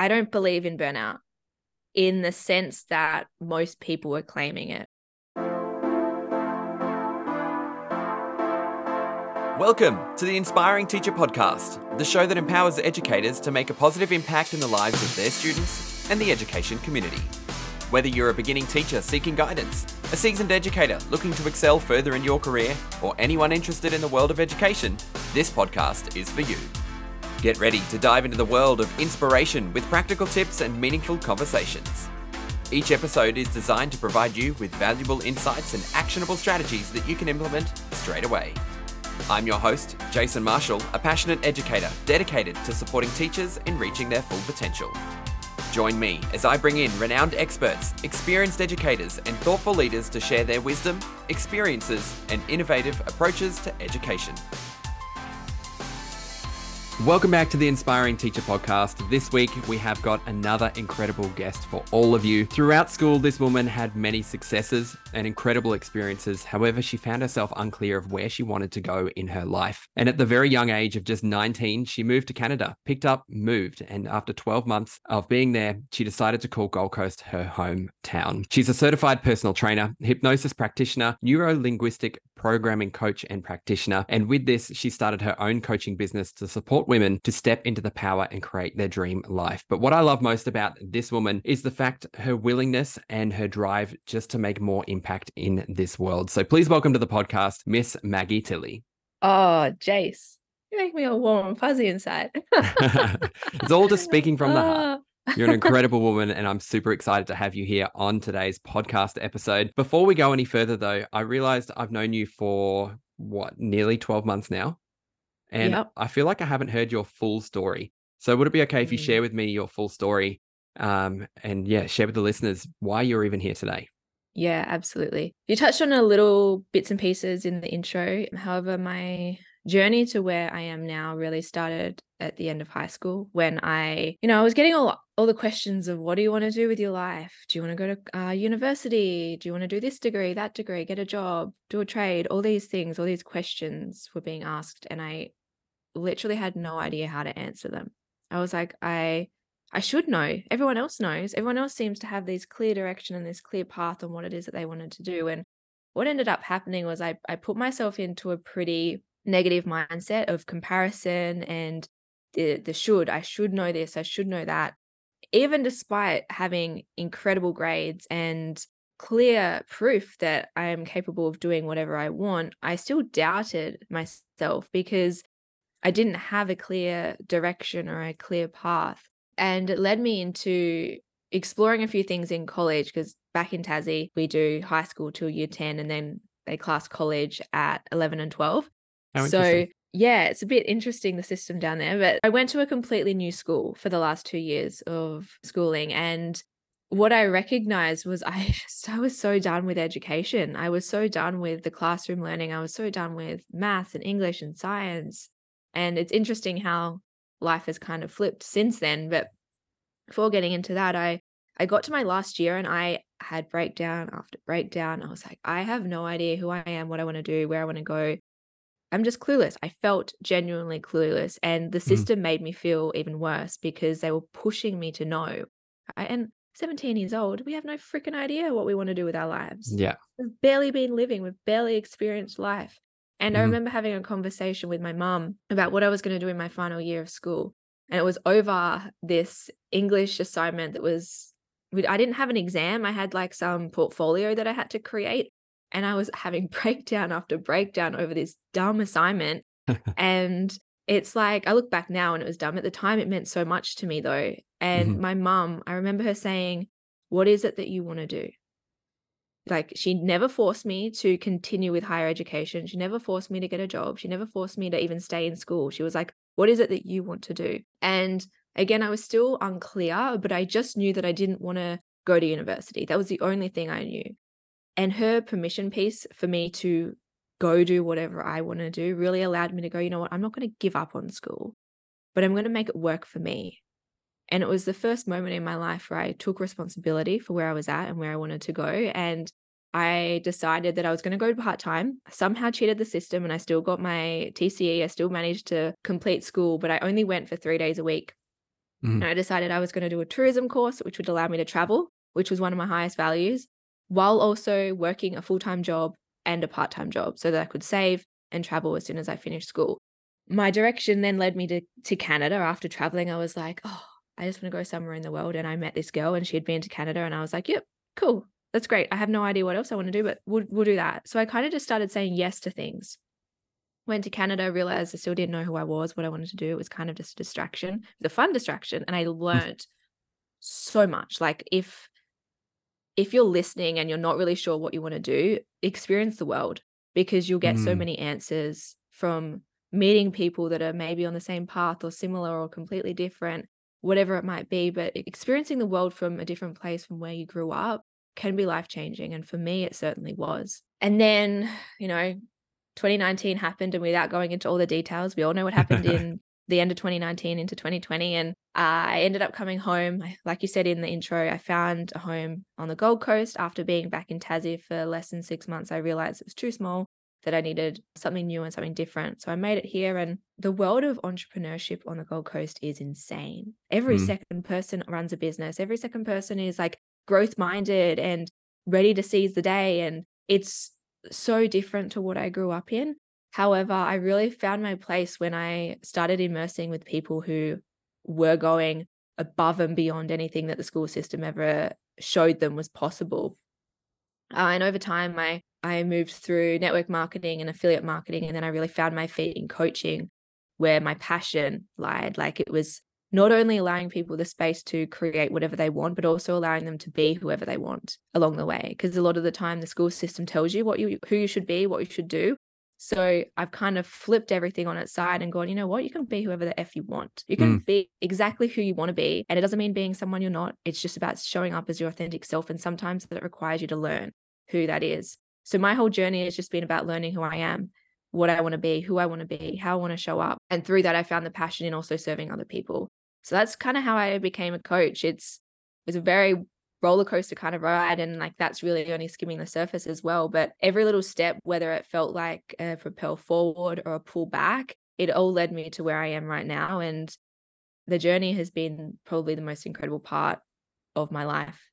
I don't believe in burnout in the sense that most people are claiming it. Welcome to the Inspiring Teacher Podcast, the show that empowers educators to make a positive impact in the lives of their students and the education community. Whether you're a beginning teacher seeking guidance, a seasoned educator looking to excel further in your career, or anyone interested in the world of education, this podcast is for you. Get ready to dive into the world of inspiration with practical tips and meaningful conversations. Each episode is designed to provide you with valuable insights and actionable strategies that you can implement straight away. I'm your host, Jason Marshall, a passionate educator dedicated to supporting teachers in reaching their full potential. Join me as I bring in renowned experts, experienced educators, and thoughtful leaders to share their wisdom, experiences, and innovative approaches to education. Welcome back to the Inspiring Teacher Podcast. This week, we have got another incredible guest for all of you. Throughout school, this woman had many successes and incredible experiences. However, she found herself unclear of where she wanted to go in her life. And at the very young age of just 19, she moved to Canada, picked up, moved. And after 12 months of being there, she decided to call Gold Coast her hometown. She's a certified personal trainer, hypnosis practitioner, neuro linguistic programming coach, and practitioner. And with this, she started her own coaching business to support women to step into the power and create their dream life. But what I love most about this woman is the fact her willingness and her drive just to make more impact in this world. So please welcome to the podcast, Miss Maggie Tilley. Oh, Jace, you make me all warm and fuzzy inside. it's all just speaking from the heart. Ah. You're an incredible woman, and I'm super excited to have you here on today's podcast episode. Before we go any further, though, I realized I've known you for what, nearly 12 months now? And yep. I feel like I haven't heard your full story. So would it be okay if you mm. share with me your full story? Um, and yeah, share with the listeners why you're even here today. Yeah, absolutely. You touched on a little bits and pieces in the intro. However, my journey to where I am now really started at the end of high school when I, you know, I was getting all all the questions of what do you want to do with your life? Do you want to go to uh, university? Do you want to do this degree, that degree, get a job, do a trade? All these things, all these questions were being asked, and I literally had no idea how to answer them. I was like, I I should know. Everyone else knows. Everyone else seems to have this clear direction and this clear path on what it is that they wanted to do. And what ended up happening was I I put myself into a pretty negative mindset of comparison and the the should. I should know this, I should know that. Even despite having incredible grades and clear proof that I am capable of doing whatever I want, I still doubted myself because I didn't have a clear direction or a clear path. And it led me into exploring a few things in college because back in Tassie, we do high school till year 10 and then they class college at 11 and 12. so, yeah, it's a bit interesting the system down there. But I went to a completely new school for the last two years of schooling. And what I recognized was I just, I was so done with education. I was so done with the classroom learning. I was so done with math and English and science and it's interesting how life has kind of flipped since then. But before getting into that, I I got to my last year and I had breakdown after breakdown. I was like, I have no idea who I am, what I want to do, where I want to go. I'm just clueless. I felt genuinely clueless. And the mm-hmm. system mm-hmm. made me feel even worse because they were pushing me to know. And 17 years old, we have no freaking idea what we want to do with our lives. Yeah. We've barely been living, we've barely experienced life. And mm-hmm. I remember having a conversation with my mum about what I was going to do in my final year of school. And it was over this English assignment that was, I didn't have an exam. I had like some portfolio that I had to create. And I was having breakdown after breakdown over this dumb assignment. and it's like, I look back now and it was dumb. At the time, it meant so much to me though. And mm-hmm. my mum, I remember her saying, What is it that you want to do? Like she never forced me to continue with higher education. She never forced me to get a job. She never forced me to even stay in school. She was like what is it that you want to do? And again i was still unclear but i just knew that i didn't want to go to university. That was the only thing i knew. And her permission piece for me to go do whatever i want to do really allowed me to go you know what? I'm not going to give up on school but i'm going to make it work for me and it was the first moment in my life where I took responsibility for where I was at and where I wanted to go. And I decided that I was going to go part time. Somehow cheated the system and I still got my TCE. I still managed to complete school, but I only went for three days a week. Mm. And I decided I was going to do a tourism course, which would allow me to travel, which was one of my highest values, while also working a full time job and a part time job so that I could save and travel as soon as I finished school. My direction then led me to, to Canada. After traveling, I was like, oh, I just want to go somewhere in the world. And I met this girl and she had been to Canada. And I was like, yep, cool. That's great. I have no idea what else I want to do, but we'll, we'll do that. So I kind of just started saying yes to things. Went to Canada, realized I still didn't know who I was, what I wanted to do. It was kind of just a distraction, the fun distraction. And I mm. learned so much. Like if if you're listening and you're not really sure what you want to do, experience the world because you'll get mm. so many answers from meeting people that are maybe on the same path or similar or completely different, whatever it might be. But experiencing the world from a different place from where you grew up can be life changing. And for me, it certainly was. And then, you know, 2019 happened, and without going into all the details, we all know what happened in the end of 2019 into 2020. And uh, I ended up coming home. Like you said in the intro, I found a home on the Gold Coast after being back in Tassie for less than six months. I realized it was too small, that I needed something new and something different. So I made it here. And the world of entrepreneurship on the Gold Coast is insane. Every mm. second person runs a business, every second person is like growth minded and ready to seize the day. And it's so different to what I grew up in. However, I really found my place when I started immersing with people who were going above and beyond anything that the school system ever showed them was possible. Uh, and over time, I I moved through network marketing and affiliate marketing, and then I really found my feet in coaching, where my passion lied. Like it was not only allowing people the space to create whatever they want, but also allowing them to be whoever they want along the way. Because a lot of the time, the school system tells you what you who you should be, what you should do, so I've kind of flipped everything on its side and gone, you know what? You can be whoever the F you want. You can mm. be exactly who you want to be. And it doesn't mean being someone you're not. It's just about showing up as your authentic self. And sometimes that requires you to learn who that is. So my whole journey has just been about learning who I am, what I want to be, who I want to be, how I want to show up. And through that, I found the passion in also serving other people. So that's kind of how I became a coach. It's it's a very roller coaster kind of ride and like that's really only skimming the surface as well but every little step whether it felt like a propel forward or a pull back it all led me to where i am right now and the journey has been probably the most incredible part of my life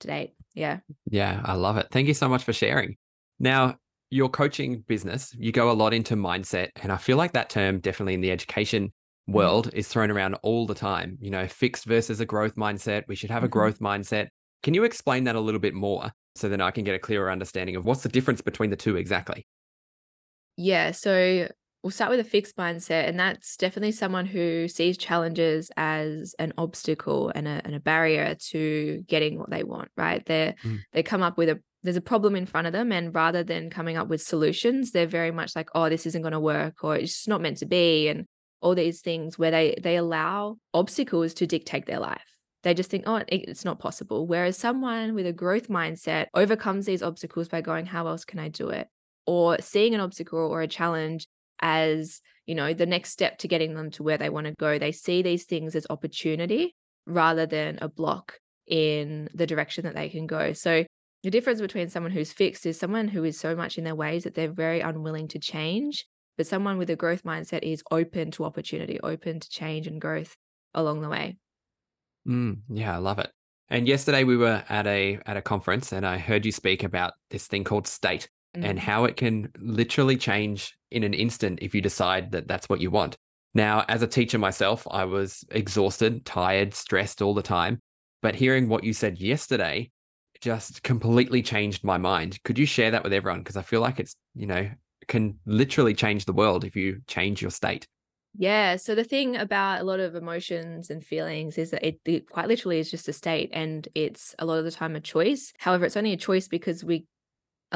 to date yeah yeah i love it thank you so much for sharing now your coaching business you go a lot into mindset and i feel like that term definitely in the education mm-hmm. world is thrown around all the time. You know, fixed versus a growth mindset. We should have a mm-hmm. growth mindset. Can you explain that a little bit more so then I can get a clearer understanding of what's the difference between the two exactly? Yeah. So we'll start with a fixed mindset, and that's definitely someone who sees challenges as an obstacle and a, and a barrier to getting what they want, right? They mm. they come up with a there's a problem in front of them and rather than coming up with solutions they're very much like oh this isn't going to work or it's not meant to be and all these things where they they allow obstacles to dictate their life they just think, oh, it's not possible. Whereas someone with a growth mindset overcomes these obstacles by going, how else can I do it? Or seeing an obstacle or a challenge as, you know, the next step to getting them to where they want to go. They see these things as opportunity rather than a block in the direction that they can go. So the difference between someone who's fixed is someone who is so much in their ways that they're very unwilling to change. But someone with a growth mindset is open to opportunity, open to change and growth along the way. Mm, yeah, I love it. And yesterday we were at a at a conference and I heard you speak about this thing called state mm. and how it can literally change in an instant if you decide that that's what you want. Now, as a teacher myself, I was exhausted, tired, stressed all the time, but hearing what you said yesterday just completely changed my mind. Could you share that with everyone because I feel like it's, you know, can literally change the world if you change your state. Yeah. So the thing about a lot of emotions and feelings is that it, it, quite literally is just a state and it's a lot of the time a choice. However, it's only a choice because we,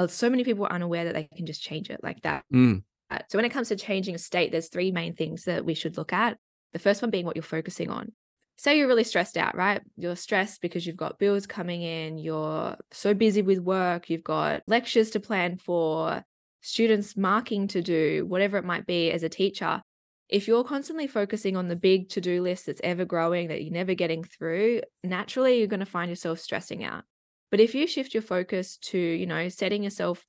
so many people are unaware that they can just change it like that. Mm. Uh, so when it comes to changing a state, there's three main things that we should look at. The first one being what you're focusing on. Say you're really stressed out, right? You're stressed because you've got bills coming in, you're so busy with work, you've got lectures to plan for, students marking to do, whatever it might be as a teacher if you're constantly focusing on the big to do list that's ever growing, that you're never getting through, naturally you're going to find yourself stressing out. But if you shift your focus to, you know, setting yourself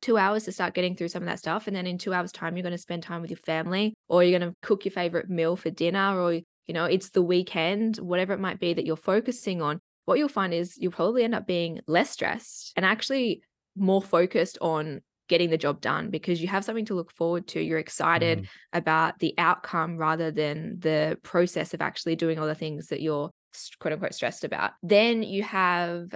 two hours to start getting through some of that stuff, and then in two hours' time, you're going to spend time with your family, or you're going to cook your favorite meal for dinner, or you know, it's the weekend, whatever it might be that you're focusing on, what you'll find is you'll probably end up being less stressed and actually more focused on getting the job done because you have something to look forward to. You're excited mm. about the outcome rather than the process of actually doing all the things that you're quote unquote stressed about. Then you have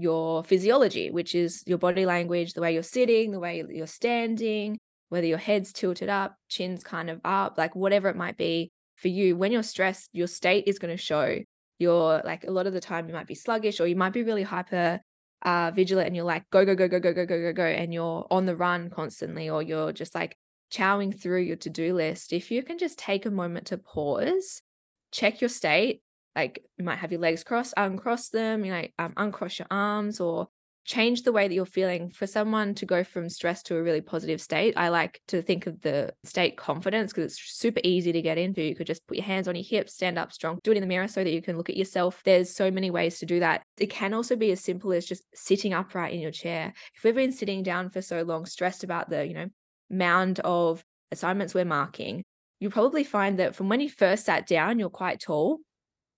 your physiology, which is your body language, the way you're sitting, the way you're standing, whether your head's tilted up, chin's kind of up, like whatever it might be for you. When you're stressed, your state is going to show. You're like a lot of the time you might be sluggish or you might be really hyper uh, vigilant and you're like go go go go go go go go go and you're on the run constantly or you're just like chowing through your to-do list if you can just take a moment to pause check your state like you might have your legs crossed uncross them you know um, uncross your arms or change the way that you're feeling. For someone to go from stress to a really positive state i like to think of the state confidence because it's super easy to get into. You could just put your hands on your hips stand up strong do it in the mirror so that you can look at yourself. There's so many ways to do that. It can also be as simple as just sitting upright in your chair. If we've been sitting down for so long stressed about the you know mound of assignments we're marking you'll probably find that from when you first sat down you're quite tall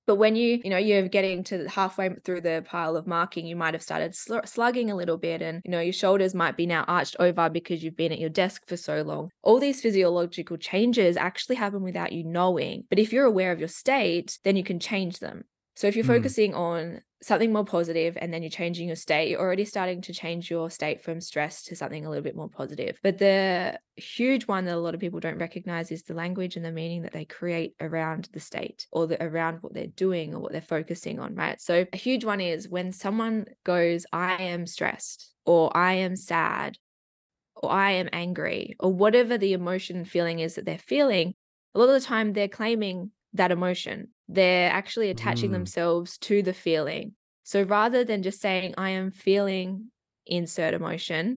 but when you, you know, you're getting to halfway through the pile of marking, you might have started sl- slugging a little bit and, you know, your shoulders might be now arched over because you've been at your desk for so long. All these physiological changes actually happen without you knowing. But if you're aware of your state, then you can change them. So if you're mm. focusing on something more positive and then you're changing your state, you're already starting to change your state from stress to something a little bit more positive. But the huge one that a lot of people don't recognize is the language and the meaning that they create around the state or the, around what they're doing or what they're focusing on, right? So a huge one is when someone goes, I am stressed or I am sad or I am angry or whatever the emotion feeling is that they're feeling, a lot of the time they're claiming that emotion. They're actually attaching mm. themselves to the feeling. So rather than just saying, I am feeling insert emotion,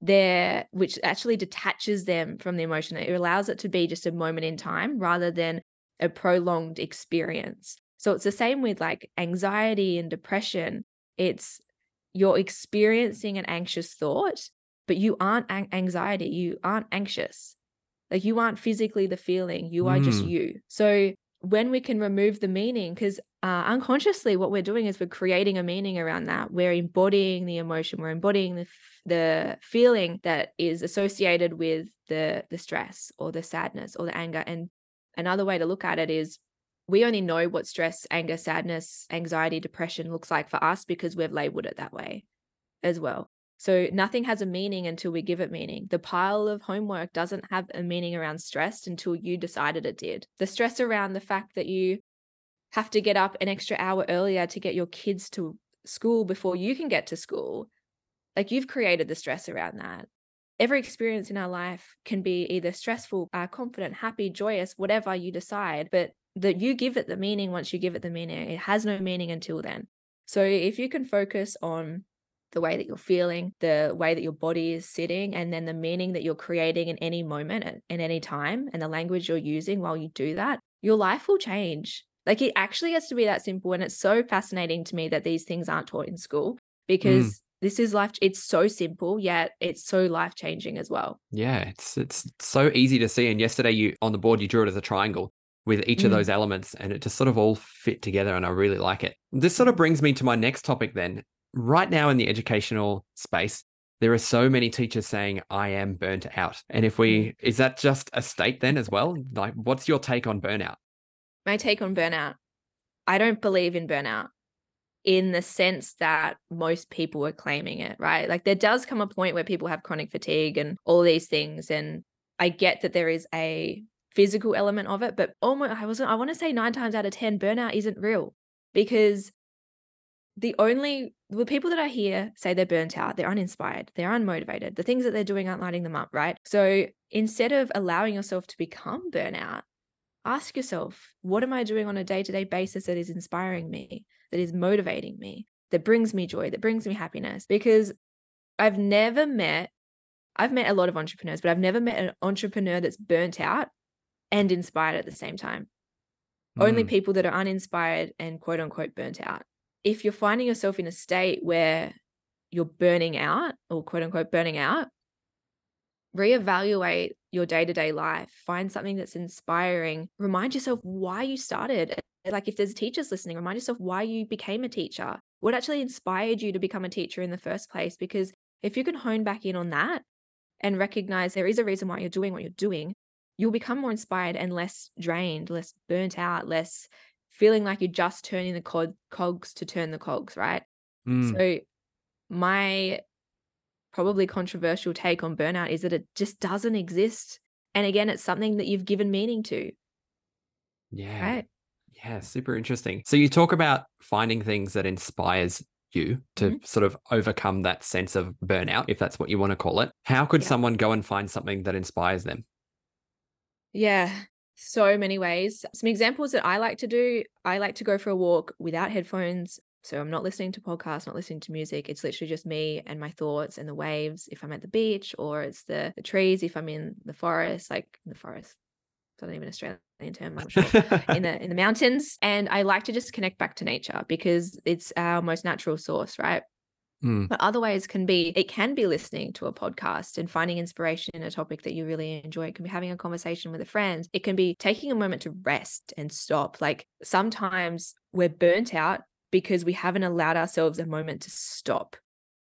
there, which actually detaches them from the emotion, it allows it to be just a moment in time rather than a prolonged experience. So it's the same with like anxiety and depression. It's you're experiencing an anxious thought, but you aren't an- anxiety, you aren't anxious. Like you aren't physically the feeling, you are mm. just you. So when we can remove the meaning, because uh, unconsciously what we're doing is we're creating a meaning around that. We're embodying the emotion, we're embodying the the feeling that is associated with the the stress or the sadness or the anger. And another way to look at it is we only know what stress, anger, sadness, anxiety, depression looks like for us because we've labeled it that way as well. So nothing has a meaning until we give it meaning. The pile of homework doesn't have a meaning around stress until you decided it did. The stress around the fact that you have to get up an extra hour earlier to get your kids to school before you can get to school, like you've created the stress around that. Every experience in our life can be either stressful, uh, confident, happy, joyous, whatever you decide, but that you give it the meaning once you give it the meaning. It has no meaning until then. So if you can focus on the way that you're feeling, the way that your body is sitting, and then the meaning that you're creating in any moment at, in any time, and the language you're using while you do that, your life will change. Like it actually has to be that simple. And it's so fascinating to me that these things aren't taught in school mm. because mm. this is life. It's so simple, yet it's so life changing as well. Yeah, it's it's so easy to see. And yesterday, you on the board, you drew it as a triangle with each mm. of those elements, and it just sort of all fit together. And I really like it. This sort of brings me to my next topic then, right now in the educational space, there are so many teachers saying, I am burnt out. And if we, mm. is that just a state then as well? Like, what's your take on burnout? My take on burnout I don't believe in burnout in the sense that most people are claiming it, right? Like, there does come a point where people have chronic fatigue and all these things. And I get that there is a physical element of it, but almost, I wasn't, I want to say nine times out of 10, burnout isn't real because the only the people that I hear say they're burnt out, they're uninspired, they're unmotivated. The things that they're doing aren't lighting them up, right? So instead of allowing yourself to become burnout, ask yourself, what am I doing on a day-to-day basis that is inspiring me, that is motivating me, that brings me joy, that brings me happiness? Because I've never met I've met a lot of entrepreneurs, but I've never met an entrepreneur that's burnt out and inspired at the same time. Mm. Only people that are uninspired and quote unquote burnt out if you're finding yourself in a state where you're burning out or quote unquote burning out, reevaluate your day-to-day life. Find something that's inspiring. Remind yourself why you started. Like if there's teachers listening remind yourself why you became a teacher. What actually inspired you to become a teacher in the first place? Because if you can hone back in on that and recognize there is a reason why you're doing what you're doing you'll become more inspired and less drained less burnt out less feeling like you're just turning the cog- cogs to turn the cogs right Mm. so my probably controversial take on burnout is that it just doesn't exist. And again, it's something that you've given meaning to, yeah. right? Yeah, super interesting. So you talk about finding things that inspires you to Mhm. sort of overcome that sense of burnout, if that's what you want to call it. How could Yeah. someone go and find something that inspires them? Yeah, so many ways. Some examples that I like to do I like to go for a walk without headphones. So I'm not listening to podcasts, not listening to music. It's literally just me and my thoughts and the waves if I'm at the beach, or it's the, the trees if I'm in the forest, like in the forest. It's not even an Australian term, I'm sure. in the in the mountains. And I like to just connect back to nature because it's our most natural source, right? Mm. But other ways can be it can be listening to a podcast and finding inspiration in a topic that you really enjoy. It can be having a conversation with a friend. It can be taking a moment to rest and stop. Like sometimes we're burnt out because we haven't allowed ourselves a moment to stop.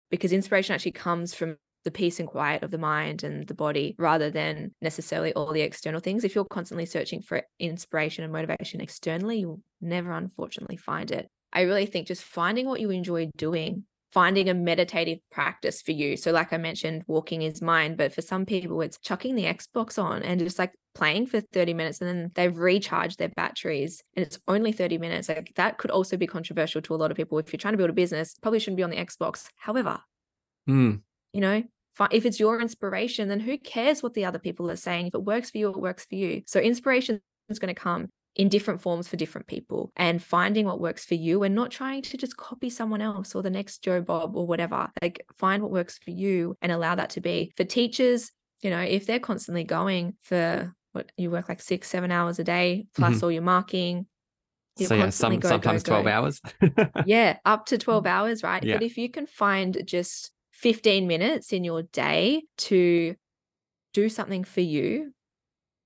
Because inspiration actually comes from the peace and quiet of the mind and the body rather than necessarily all the external things. If you're constantly searching for inspiration and motivation externally, you'll never unfortunately find it. I really think just finding what you enjoy doing finding a meditative practice for you. So, like I mentioned, walking is mine, but for some people, it's chucking the Xbox on and just like playing for 30 minutes and then they've recharged their batteries and it's only 30 minutes. Like that could also be controversial to a lot of people. If you're trying to build a business, probably shouldn't be on the Xbox. However, Mm. you know, if it's your inspiration, then who cares what the other people are saying? If it works for you, it works for you. So, inspiration is going to come in different forms for different people and finding what works for you and not trying to just copy someone else or the next Joe Bob or whatever. Like find what works for you and allow that to be. For teachers, you know, if they're constantly going for what you work like six, seven hours a day, plus mm-hmm. all your marking. you're So yeah, some go, go, sometimes go. 12 hours. Yeah, up to 12 mm. hours, right? Yeah. But if you can find just 15 minutes in your day to do something for you,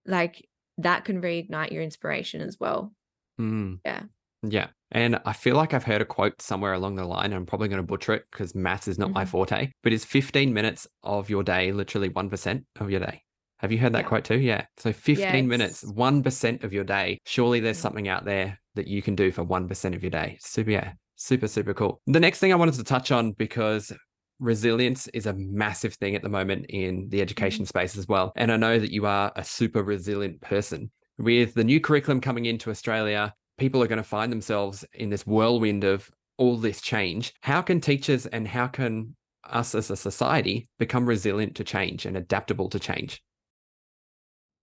like that can reignite your inspiration as well. Mm. Yeah. Yeah. And I feel like I've heard a quote somewhere along the line. I'm probably going to butcher it because maths is not my Mhm. forte, but is 15 minutes of your day literally 1% of your day? Have you heard that Yeah. quote too? Yeah. So 15 minutes, 1% of your day. Surely there's something out there that you can do for 1% of your day. Super, yeah. Super, super cool. The next thing I wanted to touch on because resilience is a massive thing at the moment in the education mm-hmm. space as well. And I know that you are a super resilient person. With the new curriculum coming into Australia, people are going to find themselves in this whirlwind of all this change. How can teachers and how can us as a society become resilient to change and adaptable to change?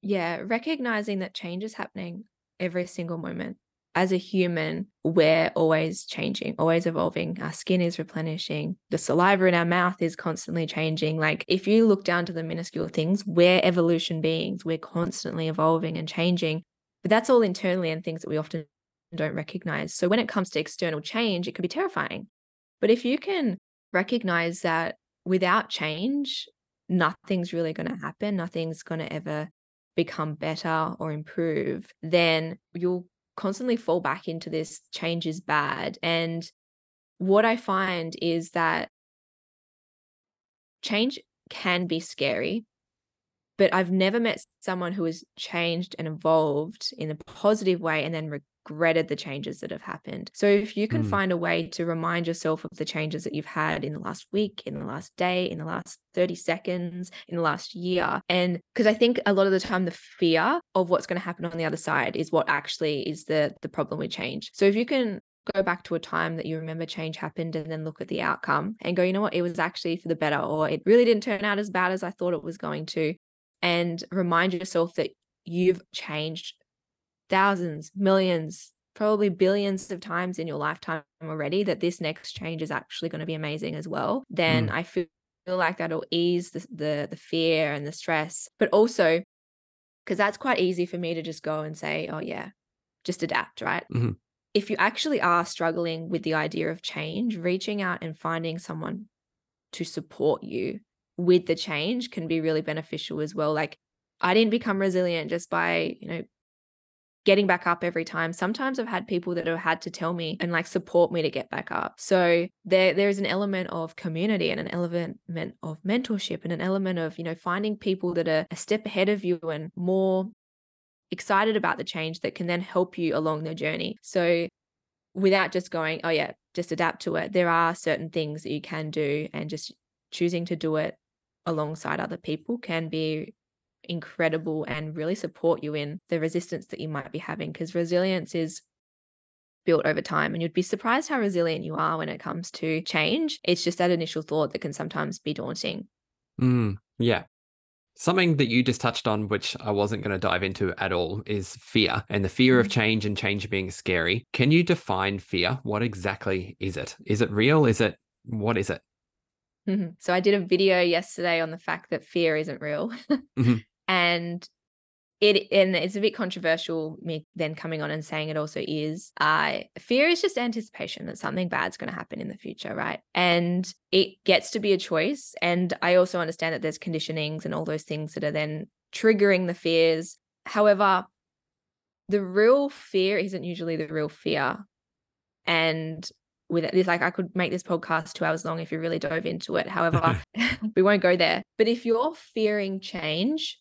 Yeah, recognizing that change is happening every single moment. As a human, we're always changing, always evolving. Our skin is replenishing. The saliva in our mouth is constantly changing. Like, if you look down to the minuscule things, we're evolution beings. We're constantly evolving and changing. But that's all internally and things that we often don't recognize. So, when it comes to external change, it can be terrifying. But if you can recognize that without change, nothing's really going to happen, nothing's going to ever become better or improve, then you'll constantly fall back into this change is bad. And what I find is that change can be scary, but I've never met someone who has changed and evolved in a positive way and then regretted the changes that have happened. So if you can Mm. find a way to remind yourself of the changes that you've had in the last week, in the last day, in the last 30 seconds, in the last year, and because I think a lot of the time the fear of what's going to happen on the other side is what actually is the the problem with change. So if you can go back to a time that you remember change happened and then look at the outcome and go, you know what, it was actually for the better, or it really didn't turn out as bad as I thought it was going to. And remind yourself that you've changed thousands, millions, probably billions of times in your lifetime already, that this next change is actually going to be amazing as well. Then Mm. I feel like that'll ease the, the the fear and the stress, but also because that's quite easy for me to just go and say, oh yeah, just adapt, right? Mhm. If you actually are struggling with the idea of change, reaching out and finding someone to support you with the change can be really beneficial as well. Like I didn't become resilient just by, you know, getting back up every time. Sometimes I've had people that have had to tell me and like support me to get back up. So there there is an element of community and an element of mentorship and an element of, you know, finding people that are a step ahead of you and more excited about the change that can then help you along the journey. So without just going, oh yeah, just adapt to it. There are certain things that you can do and just choosing to do it alongside other people can be incredible and really support you in the resistance that you might be having because resilience is built over time and you'd be surprised how resilient you are when it comes to change it's just that initial thought that can sometimes be daunting mm, yeah Something that you just touched on, which I wasn't going to dive into at all, is fear and the fear of mm. change and change being scary. Can you define fear? What exactly is it? Is it real? Is it what is it? Mm-hmm. So I did a video yesterday on the fact that fear isn't real. mm-hmm. And it and it's a bit controversial me then coming on and saying it also is uh fear is just anticipation that something bad's going to happen in the future right? And it gets to be a choice and i also understand that there's conditionings and all those things that are then triggering the fears. However the real fear isn't usually the real fear. And with this like i could make this podcast two hours long if you really dove into it. However we won't go there. But if you're fearing change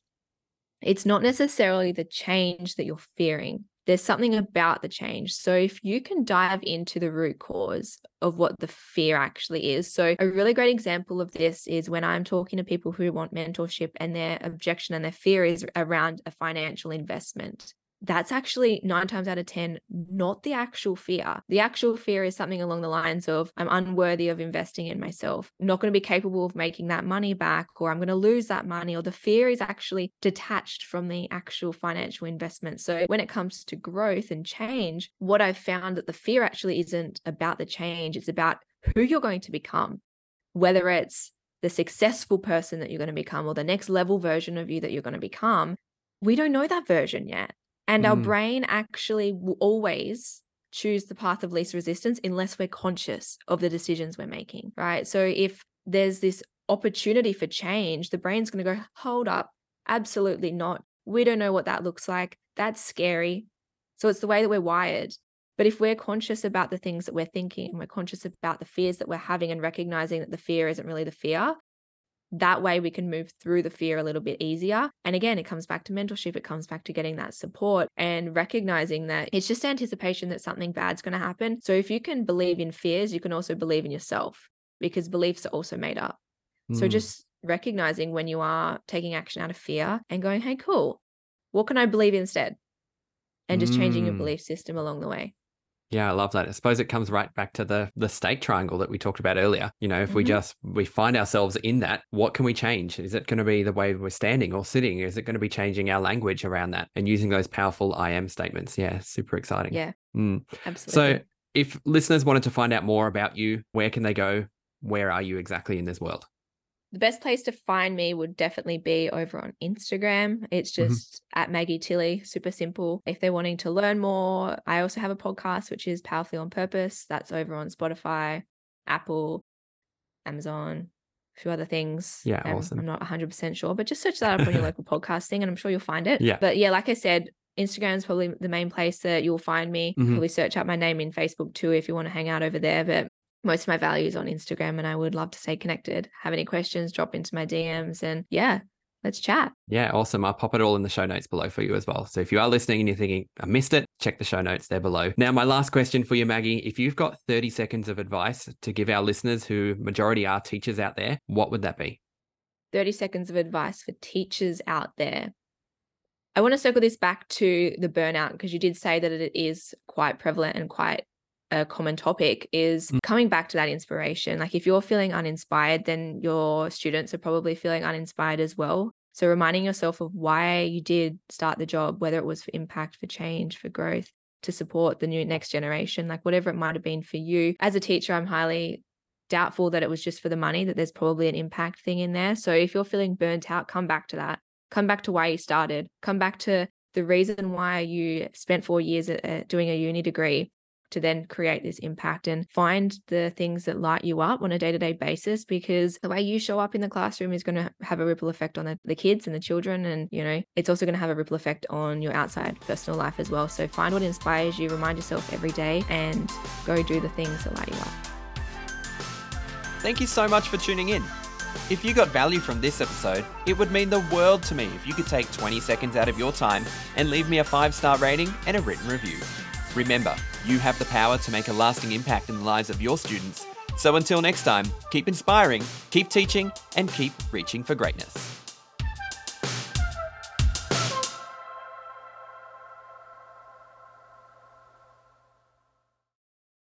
it's not necessarily the change that you're fearing. There's something about the change. So, if you can dive into the root cause of what the fear actually is. So, a really great example of this is when I'm talking to people who want mentorship and their objection and their fear is around a financial investment that's actually nine times out of 10 not the actual fear. The actual fear is something along the lines of, I'm unworthy of investing in myself, not going to be capable of making that money back, or I'm going to lose that money, or the fear is actually detached from the actual financial investment. So when it comes to growth and change, what I've found that the fear actually isn't about the change, it's about who you're going to become, whether it's the successful person that you're going to become or the next level version of you that you're going to become. We don't know that version yet. And mm. our brain actually will always choose the path of least resistance unless we're conscious of the decisions we're making, right? So if there's this opportunity for change, the brain's going to go, hold up, absolutely not. We don't know what that looks like. That's scary. So it's the way that we're wired. But if we're conscious about the things that we're thinking and we're conscious about the fears that we're having and recognizing that the fear isn't really the fear, that way we can move through the fear a little bit easier. And again, it comes back to mentorship, it comes back to getting that support and recognizing that it's just anticipation that something bad's going to happen. So if you can believe in fears, you can also believe in yourself because beliefs are also made up. Mm. So hmm. just recognizing when you are taking action out of fear and going, hey, cool, what can I believe instead? And just mm. changing your hmm. belief system along the way. Yeah, I love that. I suppose it comes right back to the the state triangle that we talked about earlier. You know, if mm-hmm. we just we find ourselves in that, what can we change? Is it going to be the way we're standing or sitting? Is it going to be changing our language around that and using those powerful I am statements? Yeah, super exciting. Yeah. Mm. Absolutely. So, if listeners wanted to find out more about you, where can they go? Where are you exactly in this world? The best place to find me would definitely be over on Instagram. It's mm-hmm. just mm-hmm. at Maggie Tilley, super simple. If they're wanting to learn more, I also have a podcast, which is Powerfully on Purpose. That's over on Spotify, Apple, Amazon, a few other things. Yeah, um, awesome. I'm not 100% sure, but just search that up on your local podcast thing and I'm sure you'll find it. Yeah. But yeah, like I said, Instagram is probably the main place that you'll find me. Mm-hmm. Probably search out my name in Facebook too if you want to hang out over there. But most of my values on Instagram and I would love to stay connected. Have any questions, drop into my DMs and yeah, let's chat. Yeah, awesome. I'll pop it all in the show notes below for you as well. So if you are listening and you're thinking, I missed it, check the show notes there below. Now, my last question for you, Maggie, if you've got 30 seconds of advice to give our listeners who majority are teachers out there, what would that be? 30 seconds of advice for teachers out there. I want to circle this back to the burnout because you did say that it is quite prevalent and quite a common topic is mm. coming back to that inspiration. Like if you're feeling uninspired, then your students are probably feeling uninspired as well. So reminding yourself of why you did start the job, whether it was for impact, for change, for growth, to support the new next generation, like whatever it might have been for you. As a teacher, I'm highly doubtful that it was just for the money, that there's probably an impact thing in there. So if you're feeling burnt out, come back to that. Come back to why you started. Come back to the reason why you spent four years uh, doing a uni degree to then create this impact and find the things that light you up on a day to day basis because the way you show up in the classroom is going to have a ripple effect on the, the kids and the children. And, you know, it's also going to have a ripple effect on your outside personal life as well. So find what inspires you, remind yourself every day, and go do the things that light you up. Thank you so much for tuning in. If you got value from this episode, it would mean the world to me if you could take 20 seconds out of your time and leave me a five star rating and a written review. Remember, you have the power to make a lasting impact in the lives of your students. So until next time, keep inspiring, keep teaching, and keep reaching for greatness.